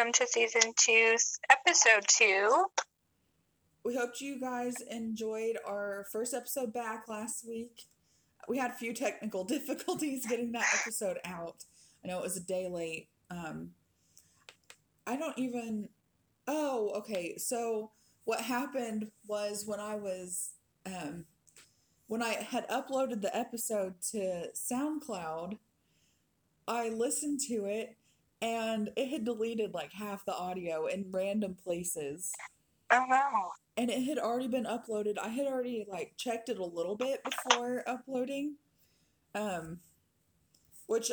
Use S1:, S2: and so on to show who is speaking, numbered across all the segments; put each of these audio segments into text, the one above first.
S1: welcome to season two, episode two.
S2: We hoped you guys enjoyed our first episode back last week. We had a few technical difficulties getting that episode out. I know it was a day late. Um, I don't even. Oh, okay. So what happened was when I was um, when I had uploaded the episode to SoundCloud, I listened to it and it had deleted like half the audio in random places.
S1: Oh wow.
S2: And it had already been uploaded. I had already like checked it a little bit before uploading. Um which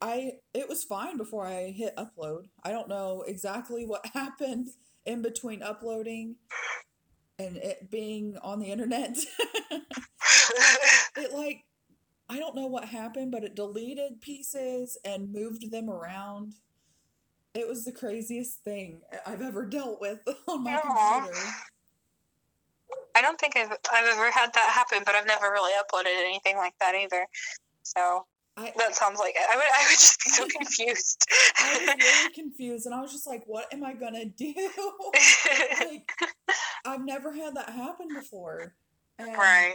S2: I it was fine before I hit upload. I don't know exactly what happened in between uploading and it being on the internet. it like I don't know what happened, but it deleted pieces and moved them around. It was the craziest thing I've ever dealt with on my
S1: Aw.
S2: computer.
S1: I don't think I've, I've ever had that happen, but I've never really uploaded anything like that either. So
S2: I,
S1: that sounds like I would I would just be so confused.
S2: I was really confused and I was just like, what am I gonna do? like I've never had that happen before. And
S1: right.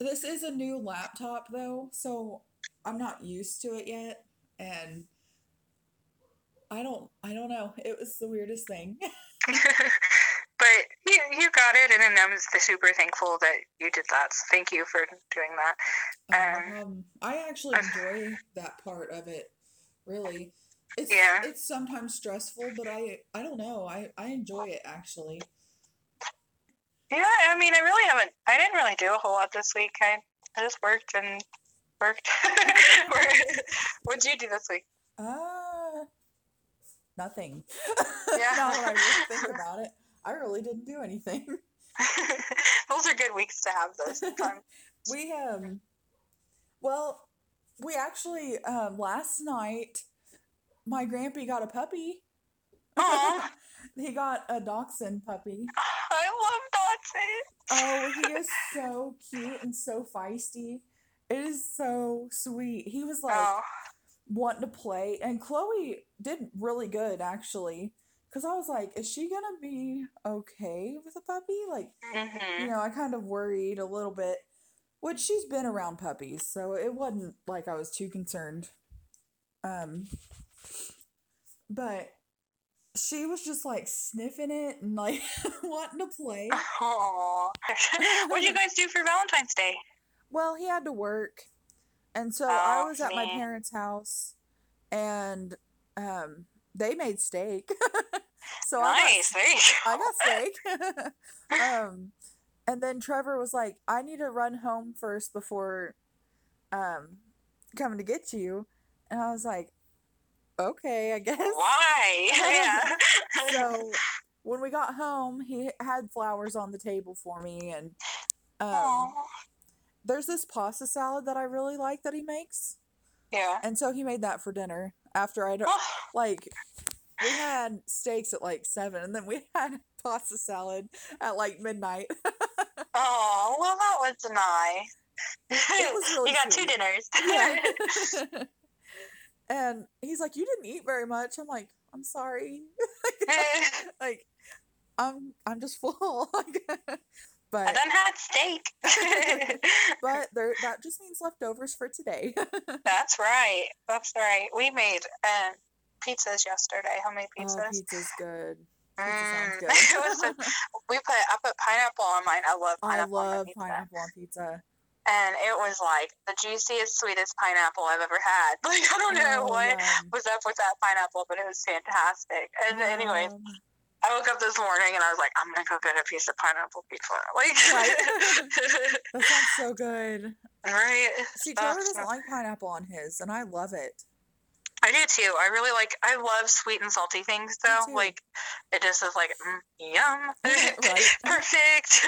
S2: This is a new laptop though, so I'm not used to it yet and I don't I don't know. It was the weirdest thing.
S1: but you you got it, and then I'm super thankful that you did that. So thank you for doing that. Um,
S2: Um, I actually enjoy that part of it. Really, it's
S1: Yeah.
S2: it's sometimes stressful, but I I don't know. I I enjoy it actually.
S1: Yeah, I mean, I really haven't. I didn't really do a whole lot this week. I, I just worked and worked. What'd you do this week?
S2: Uh, nothing.
S1: Yeah.
S2: now that I really think about it, I really didn't do anything.
S1: Those are good weeks to have. Sometimes.
S2: We um, well, we actually um last night, my grampy got a puppy. He got a dachshund puppy.
S1: I love dachshunds.
S2: Oh, he is so cute and so feisty. It is so sweet. He was like
S1: Oh,
S2: wanting to play, and Chloe did really good actually. Cause I was like, is she gonna be okay with a puppy? Like, you
S1: hmm
S2: know, I kind of worried a little bit. Which she's been around puppies, so it wasn't like I was too concerned. Um, but she was just like sniffing it and like wanting to play.
S1: Aw. What'd you guys do for Valentine's Day?
S2: Well, he had to work. And so I
S1: Oh,
S2: was at my parents' house and um they made steak. so
S1: nice. There you
S2: I
S1: go.
S2: got I got steak. um and then Trevor was like, "I need to run home first before um coming to get you." And I was like, "Okay, I guess."
S1: Why? Yeah.
S2: So when we got home, he had flowers on the table for me and um there's this pasta salad that I really like that he makes.
S1: Yeah.
S2: And so he made that for dinner after I'd like we had steaks at like seven and then we had pasta salad at like midnight.
S1: Oh, well, that was nice.
S2: Really
S1: you got two dinners.
S2: yeah. And he's like, You didn't eat very much. I'm like, I'm sorry. like I'm I'm just full.
S1: I
S2: but
S1: done had steak.
S2: but there that just means leftovers for today.
S1: That's right. That's right. We made um, pizzas yesterday. Homemade
S2: oh,
S1: pizzas.
S2: pizza's good.
S1: Mm.
S2: good.
S1: so, we put I put pineapple on mine. I love
S2: I
S1: pineapple on my
S2: love
S1: pizza.
S2: pineapple on pizza.
S1: And it was like the juiciest, sweetest pineapple I've ever had. Like I don't know
S2: Oh,
S1: what was up with that pineapple, but it was fantastic. And anyways,
S2: Yum.
S1: I woke up this morning and I was like, I'm gonna go get a piece of pineapple pizza. Like,
S2: Right. That sounds so good.
S1: right?
S2: See, Trevor doesn't like pineapple on his, and I love it.
S1: I do too. I really like. I love sweet and salty things, though. Like, it just is like, mm, yum, perfect.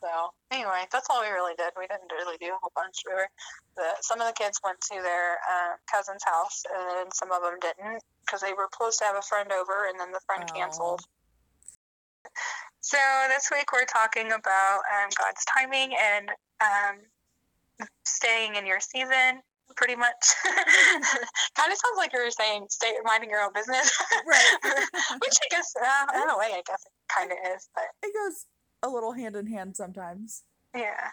S1: So anyway, that's all we really did. We didn't really do a whole bunch. We were the some of the kids went to their uh, cousin's house, and then some of them didn't because they were supposed to have a friend over, and then the friend
S2: Aw.
S1: canceled. So this week we're talking about um, God's timing and um, staying in your season. pretty much. kind of sounds like you were saying stay minding your own business.
S2: Right.
S1: Which I guess, uh, in a way, I guess it kind of is. But
S2: it goes a little hand in hand sometimes.
S1: yeah.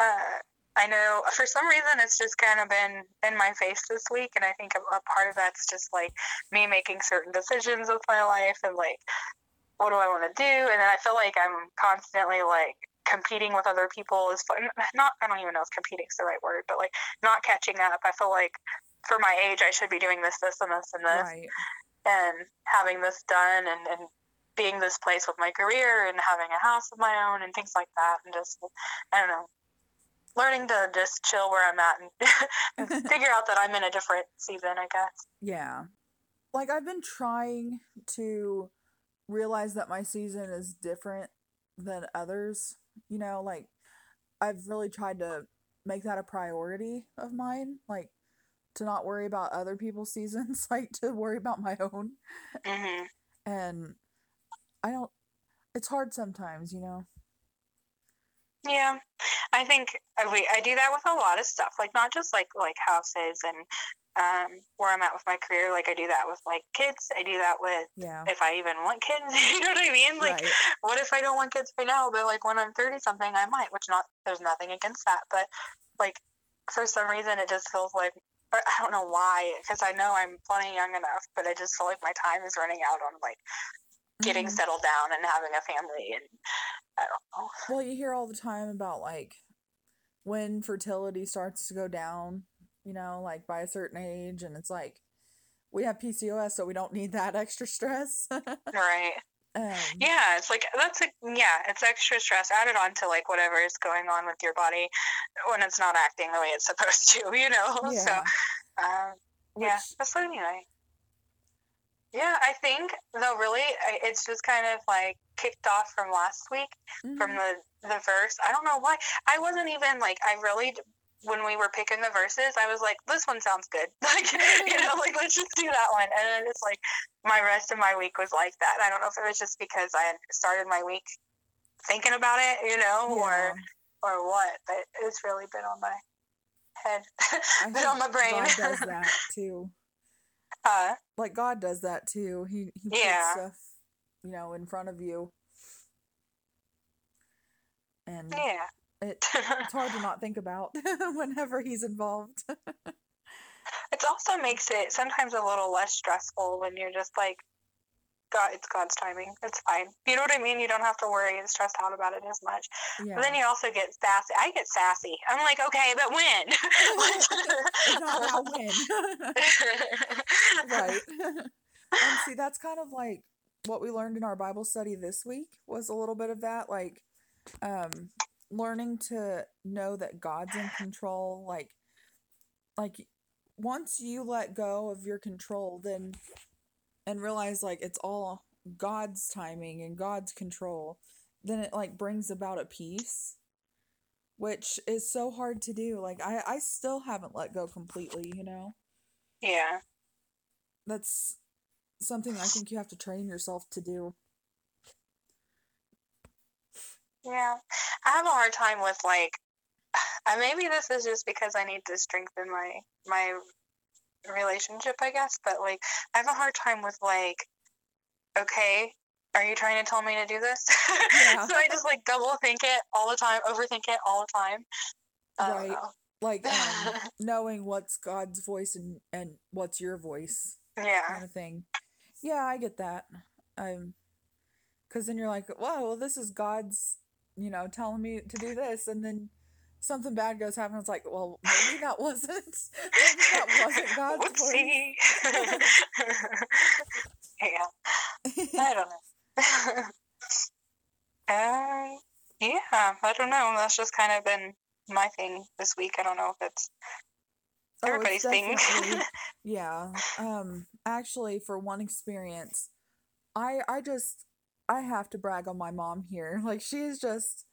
S1: Uh, I know for some reason it's just kind of been in my face this week, and I think a, a part of that's just like me making certain decisions with my life and like what do I want to do, and then I feel like I'm constantly like competing with other people is fun. Not I don't even know if competing is the right word, but like not catching up. I feel like for my age I should be doing this, this, and this, and this,
S2: Right.
S1: and having this done, and and being this place with my career, and having a house of my own, and things like that, and just I don't know. Learning to just chill where I'm at and, and figure out that I'm in a different season, I guess.
S2: Yeah. Like I've been trying to realize that my season is different than others. You know, like I've really tried to make that a priority of mine, like to not worry about other people's seasons, like to worry about my own.
S1: hmm
S2: And I don't it's hard sometimes, you know.
S1: Yeah, I think I, we, I do that with a lot of stuff, like not just like like houses and um, where I'm at with my career. Like I do that with like kids. I do that with
S2: Yeah.
S1: if I even want kids. you know what I mean? Like,
S2: right.
S1: what if I don't want kids right now? But like when I'm thirty something, I might. Which not there's nothing against that, but like for some reason it just feels like I don't know why because I know I'm plenty young enough, but I just feel like my time is running out on like getting
S2: Mhm.
S1: settled down and having a family and I don't know.
S2: Well, you hear all the time about like when fertility starts to go down, you know, like by a certain age, and it's like we have PCOS, so we don't need that extra stress.
S1: Right.
S2: um,
S1: Yeah, it's like that's a yeah, it's extra stress added on to like whatever is going on with your body when it's not acting the way it's supposed to, you know. So,
S2: Yeah.
S1: um,
S2: which,
S1: yeah, that's anyway. Yeah, I think though really it's just kind of like kicked off from last week from
S2: mhm,
S1: the the verse. I don't know why. I wasn't even like I really when we were picking the verses, I was like, this one sounds good. Like, you know, like let's just do that one. And then it's like my rest of my week was like that. I don't know if it was just because I had started my week thinking about it, you know,
S2: yeah,
S1: or or what, but it's really been on my head, been on my brain.
S2: God does that too.
S1: Uh,
S2: Like God does that too. He he
S1: Yeah.
S2: puts stuff, you know, in front of you, and
S1: yeah.
S2: it it's hard to not think about whenever he's involved.
S1: it also makes it sometimes a little less stressful when you're just like God, it's God's timing. It's fine. You know what I mean? You don't have to worry and stress out about it as much.
S2: yeah.
S1: But then you also get sassy. I get sassy. I'm like, okay, but when?
S2: Not how when. right. and see, that's kind of like what we learned in our Bible study this week was a little bit of that, like um learning to know that God's in control, like like once you let go of your control, then and realize like it's all God's timing and God's control, then it like brings about a peace which is so hard to do. Like I I still haven't let go completely, you know.
S1: yeah.
S2: That's something I think you have to train yourself to do.
S1: Yeah. I have a hard time with like uh, maybe this is just because I need to strengthen my my relationship, I guess, but like I have a hard time with like okay, are you trying to tell me to do this?
S2: Yeah.
S1: so I just like double think it all the time, overthink it all the time.
S2: Right.
S1: know.
S2: Like um knowing what's God's voice and and what's your voice
S1: Yeah.
S2: kind of thing. Yeah, I get that. Um cuz then you're like, "Whoa, well, this is God's, you know, telling me to do this." And then something bad goes happen. It's like, "Well, maybe that wasn't maybe that wasn't God's voice."
S1: Whoopsie. yeah. I don't know. um, yeah, I don't know. That's just kind of been my thing this week. I don't know if it's
S2: Oh, it's
S1: everybody's thing.
S2: yeah. Um actually for one experience, I I just I have to brag on my mom here. Like she is just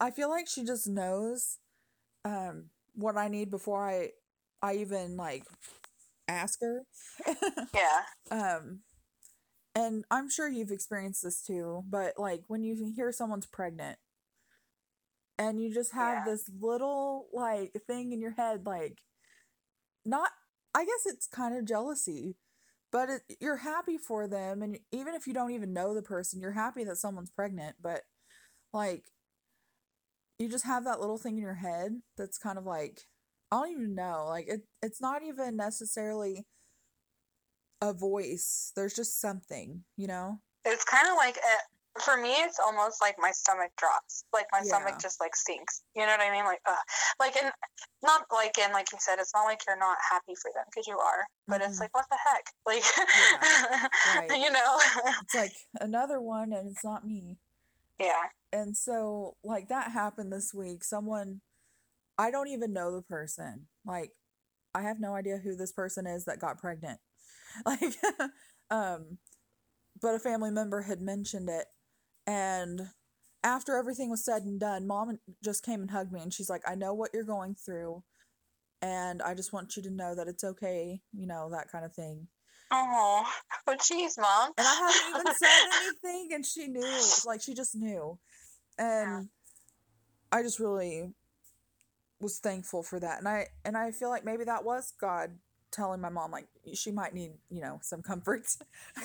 S2: I feel like she just knows um what I need before I I even like ask her.
S1: yeah.
S2: um and I'm sure you've experienced this too, but like when you hear someone's pregnant and you just have
S1: Yeah.
S2: this little like thing in your head like not I guess it's kind of jealousy, but it, you're happy for them and even if you don't even know the person, you're happy that someone's pregnant, but like you just have that little thing in your head that's kind of like I don't even know. Like it it's not even necessarily a voice. There's just something, you know?
S1: It's kind of like a, for me, it's almost like my stomach drops. Like my
S2: Yeah.
S1: stomach just like sinks. You know what I mean? Like, uh, like and not like and like you said, it's not like you're not happy for them because you are, but it's
S2: Mhm.
S1: like what the heck, like,
S2: right.
S1: you know?
S2: It's like another one and it's not me.
S1: Yeah.
S2: And so, like, that happened this week. Someone, I don't even know the person. Like, I have no idea who this person is that got pregnant. Like, um, but a family member had mentioned it. And after everything was said and done, mom just came and hugged me and she's like, I know what you're going through. And I just want you to know that it's okay, you know, that kind of thing.
S1: Oh, oh, jeez, mom.
S2: And I haven't even said anything, and she knew. Like she just knew, and I just really was thankful for that. And I and I feel like maybe that was God telling my mom like she might need you know some comfort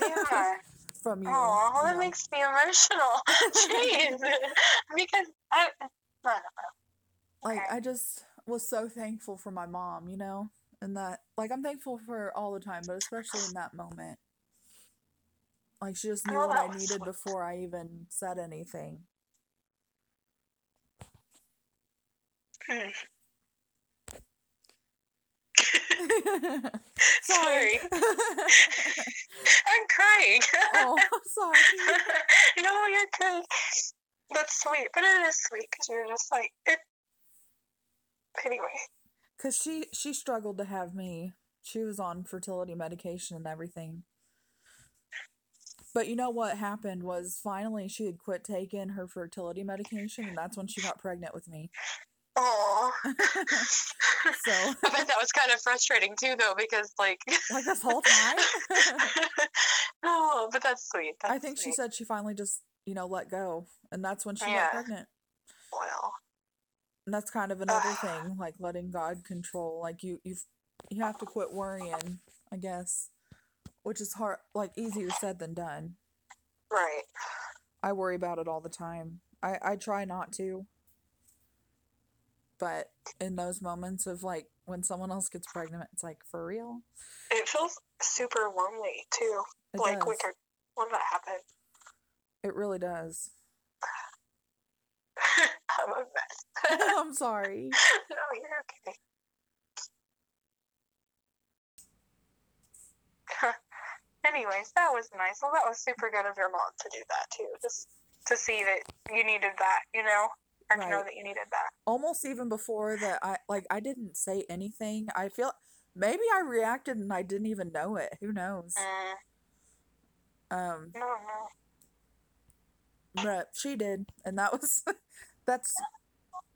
S1: Yeah.
S2: from you.
S1: Oh,
S2: you
S1: that
S2: know.
S1: makes me emotional. Jeez. because I, I don't know.
S2: like. I just was so thankful for my mom, you know, and that like I'm thankful for all the time, but especially in that moment. Like she just knew
S1: Oh,
S2: what I needed
S1: sweet.
S2: before I even said anything.
S1: Hmm.
S2: Sorry.
S1: Sorry. I'm crying.
S2: oh, I'm sorry.
S1: no, you're good. That's sweet, but it is sweet because you're just like it. Anyway,
S2: Cause she she struggled to have me. She was on fertility medication and everything. But you know what happened was finally she had quit taking her fertility medication and that's when she got pregnant with me.
S1: oh.
S2: So
S1: I bet that was kind of frustrating too, though, because like.
S2: like this whole time.
S1: oh, but that's sweet. That's
S2: I think she said she finally just, you know, let go. And that's when she
S1: Yeah.
S2: got pregnant.
S1: Well,
S2: And that's kind of another ah. thing, like letting God control. Like you you you have to quit worrying, I guess. Which is hard like easier said than done.
S1: right.
S2: I worry about it all the time. I, I try not to. But in those moments of like when someone else gets pregnant, it's like for real.
S1: It feels super lonely too.
S2: It
S1: like
S2: does.
S1: when, when that happened.
S2: It really does.
S1: I'm a mess.
S2: I'm sorry.
S1: no, you're okay. Anyways, that was nice. Well, that was super good of your mom to do that too. Just to see that you needed that, you know, or to know that you needed that.
S2: Almost even before that I like I didn't say anything. I feel maybe I reacted and I didn't even know it. Who knows?
S1: Mm,
S2: Um
S1: no, no.
S2: but she did and that was that's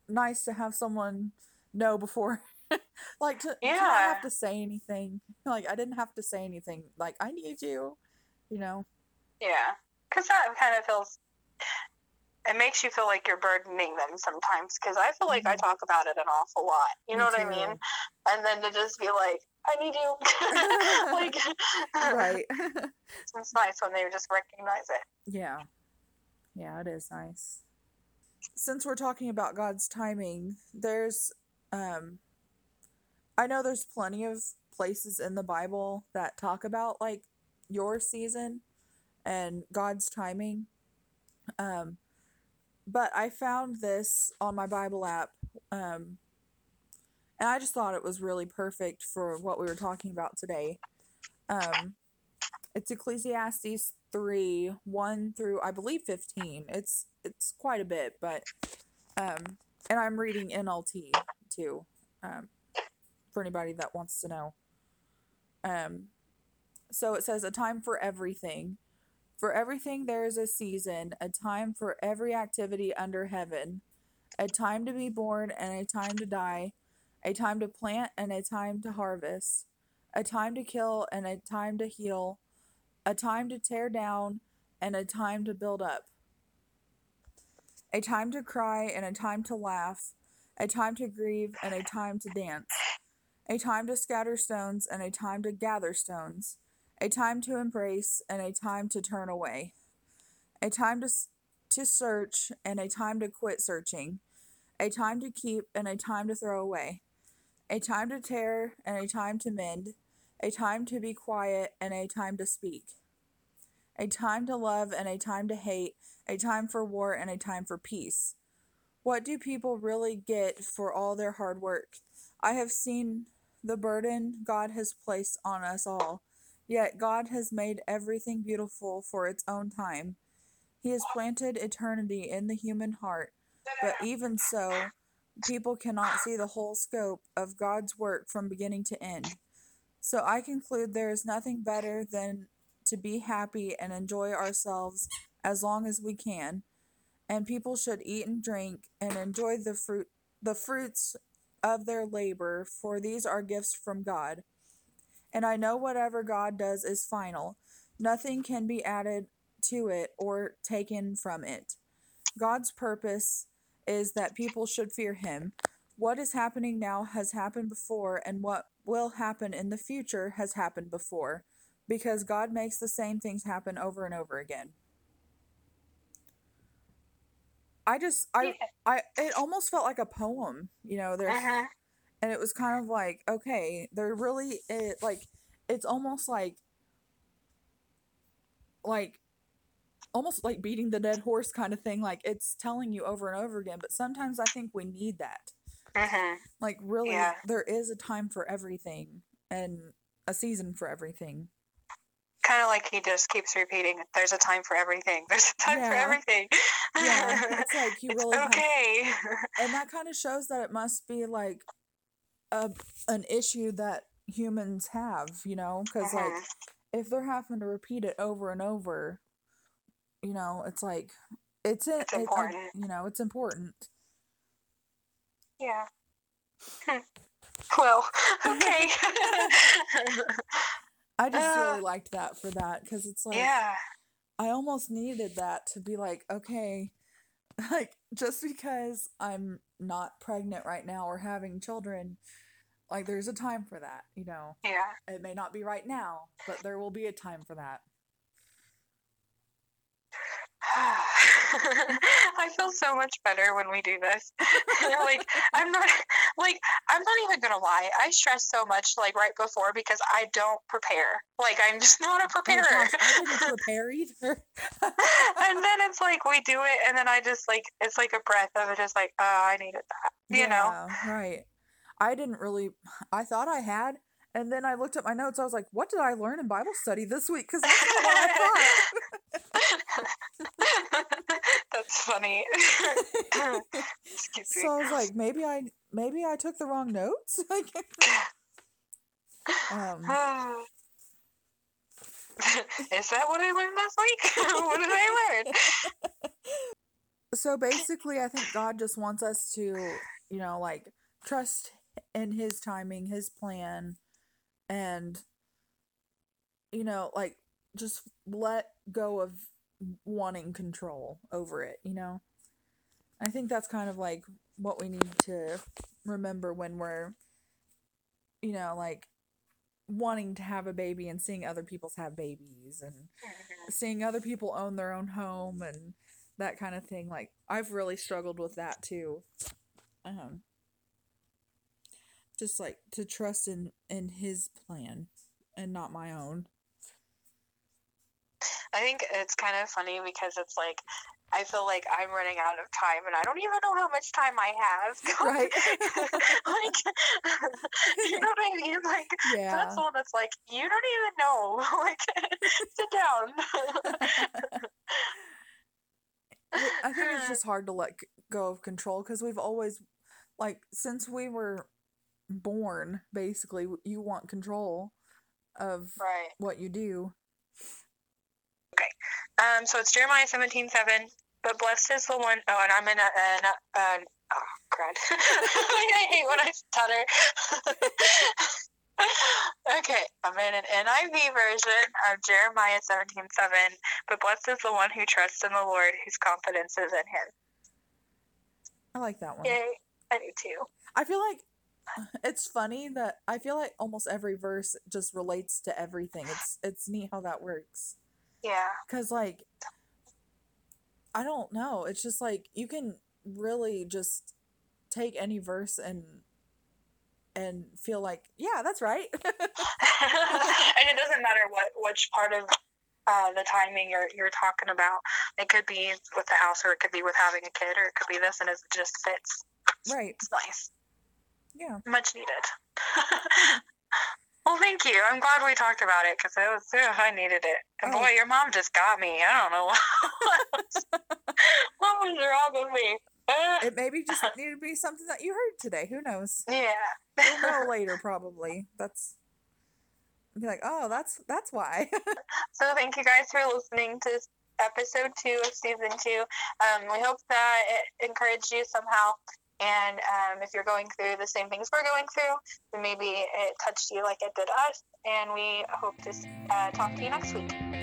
S2: nice to have someone know before like to,
S1: Yeah.
S2: have to say anything like i didn't have to say anything like i need you you know
S1: Yeah, because that kind of feels. It makes you feel like you're burdening them sometimes. Because I feel like I
S2: Mhm.
S1: talk about it an awful lot. You
S2: Me
S1: know what I mean? And then to just be like, "I need you," like,
S2: right
S1: it's nice when they just recognize it.
S2: yeah yeah it is nice since we're talking about god's timing there's um i know there's plenty of places in the bible that talk about like your season and god's timing. Um but i found this on my bible app um and i just thought it was really perfect for what we were talking about today. Um it's ecclesiastes 3 1 through i believe 15 it's it's quite a bit but um and i'm reading nlt too um for anybody that wants to know. Um so it says a time for everything. For everything there is a season a time for every activity under heaven a time to be born and a time to die a time to plant and a time to harvest a time to kill and a time to heal a time to tear down and a time to build up, a time to cry and a time to laugh, a time to grieve and a time to dance, a time to scatter stones and a time to gather stones, a time to embrace and a time to turn away, a time to, to search and a time to quit searching, a time to keep and a time to throw away, a time to tear and a time to mend, a time to be quiet and a time to speak, a time to love and a time to hate, a time for war and a time for peace. What do people really get for all their hard work? I have seen the burden God has placed on us all. Yet God has made everything beautiful for its own time. He has planted eternity in the human heart, but even so, people cannot see the whole scope of God's work from beginning to end. So I conclude there is nothing better than to be happy and enjoy ourselves as long as we can. And people should eat and drink and enjoy the fruit the fruits of their labor for these are gifts from God. And I know whatever God does is final. Nothing can be added to it or taken from it. God's purpose is that people should fear him. What is happening now has happened before and what will happen in the future has happened before because God makes the same things happen over and over again I just I
S1: Yeah.
S2: I it almost felt like a poem, you know, there's
S1: Uh-huh.
S2: and it was kind of like, okay, there really it like it's almost like like almost like beating the dead horse kind of thing, like it's telling you over and over again, but sometimes I think we need that.
S1: Mhm.
S2: Like really
S1: Yeah.
S2: there is a time for everything and a season for everything.
S1: Kind of like he just keeps repeating, "There's a time for everything. There's a time for everything."
S2: Yeah, it's like you
S1: It's
S2: really have
S1: okay.
S2: and that kind of shows that it must be like a an issue that humans have, you know, because like
S1: Mhm.
S2: if they're having to repeat it over and over, you know, it's like it's it,
S1: It's important.
S2: you know, it's important.
S1: Yeah. Hmm. Well, okay.
S2: I just
S1: Uh,
S2: really liked that for that because it's like
S1: yeah.
S2: I almost needed that to be like, okay, like just because I'm not pregnant right now or having children, like there's a time for that, you know.
S1: Yeah.
S2: It may not be right now, but there will be a time for that.
S1: I feel so much better when we do this. like I'm not like I'm not even gonna lie. I stress so much like right before because I don't prepare. Like I'm just not a
S2: Oh
S1: preparer.
S2: I didn't prepare either.
S1: and then it's like we do it and then I just like it's like a breath of it just like, oh I needed that. You know?
S2: Right. I didn't really. I thought I had, and then I looked at my notes. I was like, "What did I learn in Bible study this week?" Because that's not what I thought.
S1: That's funny.
S2: thought.
S1: Excuse me.
S2: so I was like, maybe I maybe I took the wrong notes. Um,
S1: Is that what I learned last week? what did I learn?
S2: so basically, I think God just wants us to, you know, like trust in His timing, His plan, and you know, like just let go of wanting control over it, you know? I think that's kind of like what we need to remember when we're, you know, like wanting to have a baby and seeing other people's have babies and seeing other people own their own home and that kind of thing. Like, I've really struggled with that too. Um, just like to trust in in his plan and not my own.
S1: I think it's kind of funny because it's like I feel like I'm running out of time and I don't even know how much time I have.
S2: Right.
S1: like you know what I mean? Like
S2: Yeah.
S1: that's one that's like you don't even know. Like sit down.
S2: I I think it's just hard to let go of control because we've always, like, since we were born, basically, you want control of
S1: right.
S2: what you do.
S1: Okay um, so it's Jeremiah seventeen seven. But blessed is the one oh and I'm in a, an, an oh crud. I hate when I stutter. okay, I'm in an NIV version of Jeremiah seventeen seven. But blessed is the one who trusts in the Lord, whose confidence is in him.
S2: I like that one.
S1: Yay. I do too.
S2: I feel like
S3: it's funny that I feel like almost every verse just relates to everything. It's it's neat how that works.
S1: Yeah.
S3: Cause like I don't know. It's just like you can really just take any verse and and feel like, yeah, that's right.
S1: and it doesn't matter what which part of uh, the timing you're you're talking about. It could be with the house, or it could be with having a kid, or it could be this, and it just fits.
S3: right.
S1: It's nice,
S3: Yeah.
S1: much needed. well, thank you. I'm glad we talked about it because I was ugh, I needed it. And
S3: Oh.
S1: boy, your mom just got me. I don't know what was, what was wrong with me.
S3: It maybe just needed to be something that you heard today. Who knows?
S1: yeah.
S3: We'll know later probably. That's be like, oh, that's that's why.
S1: So thank you guys for listening to episode two of season two. Um, we hope that it encouraged you somehow. And um, if you're going through the same things we're going through, then maybe it touched you like it did us. And we hope to uh, talk to you next week.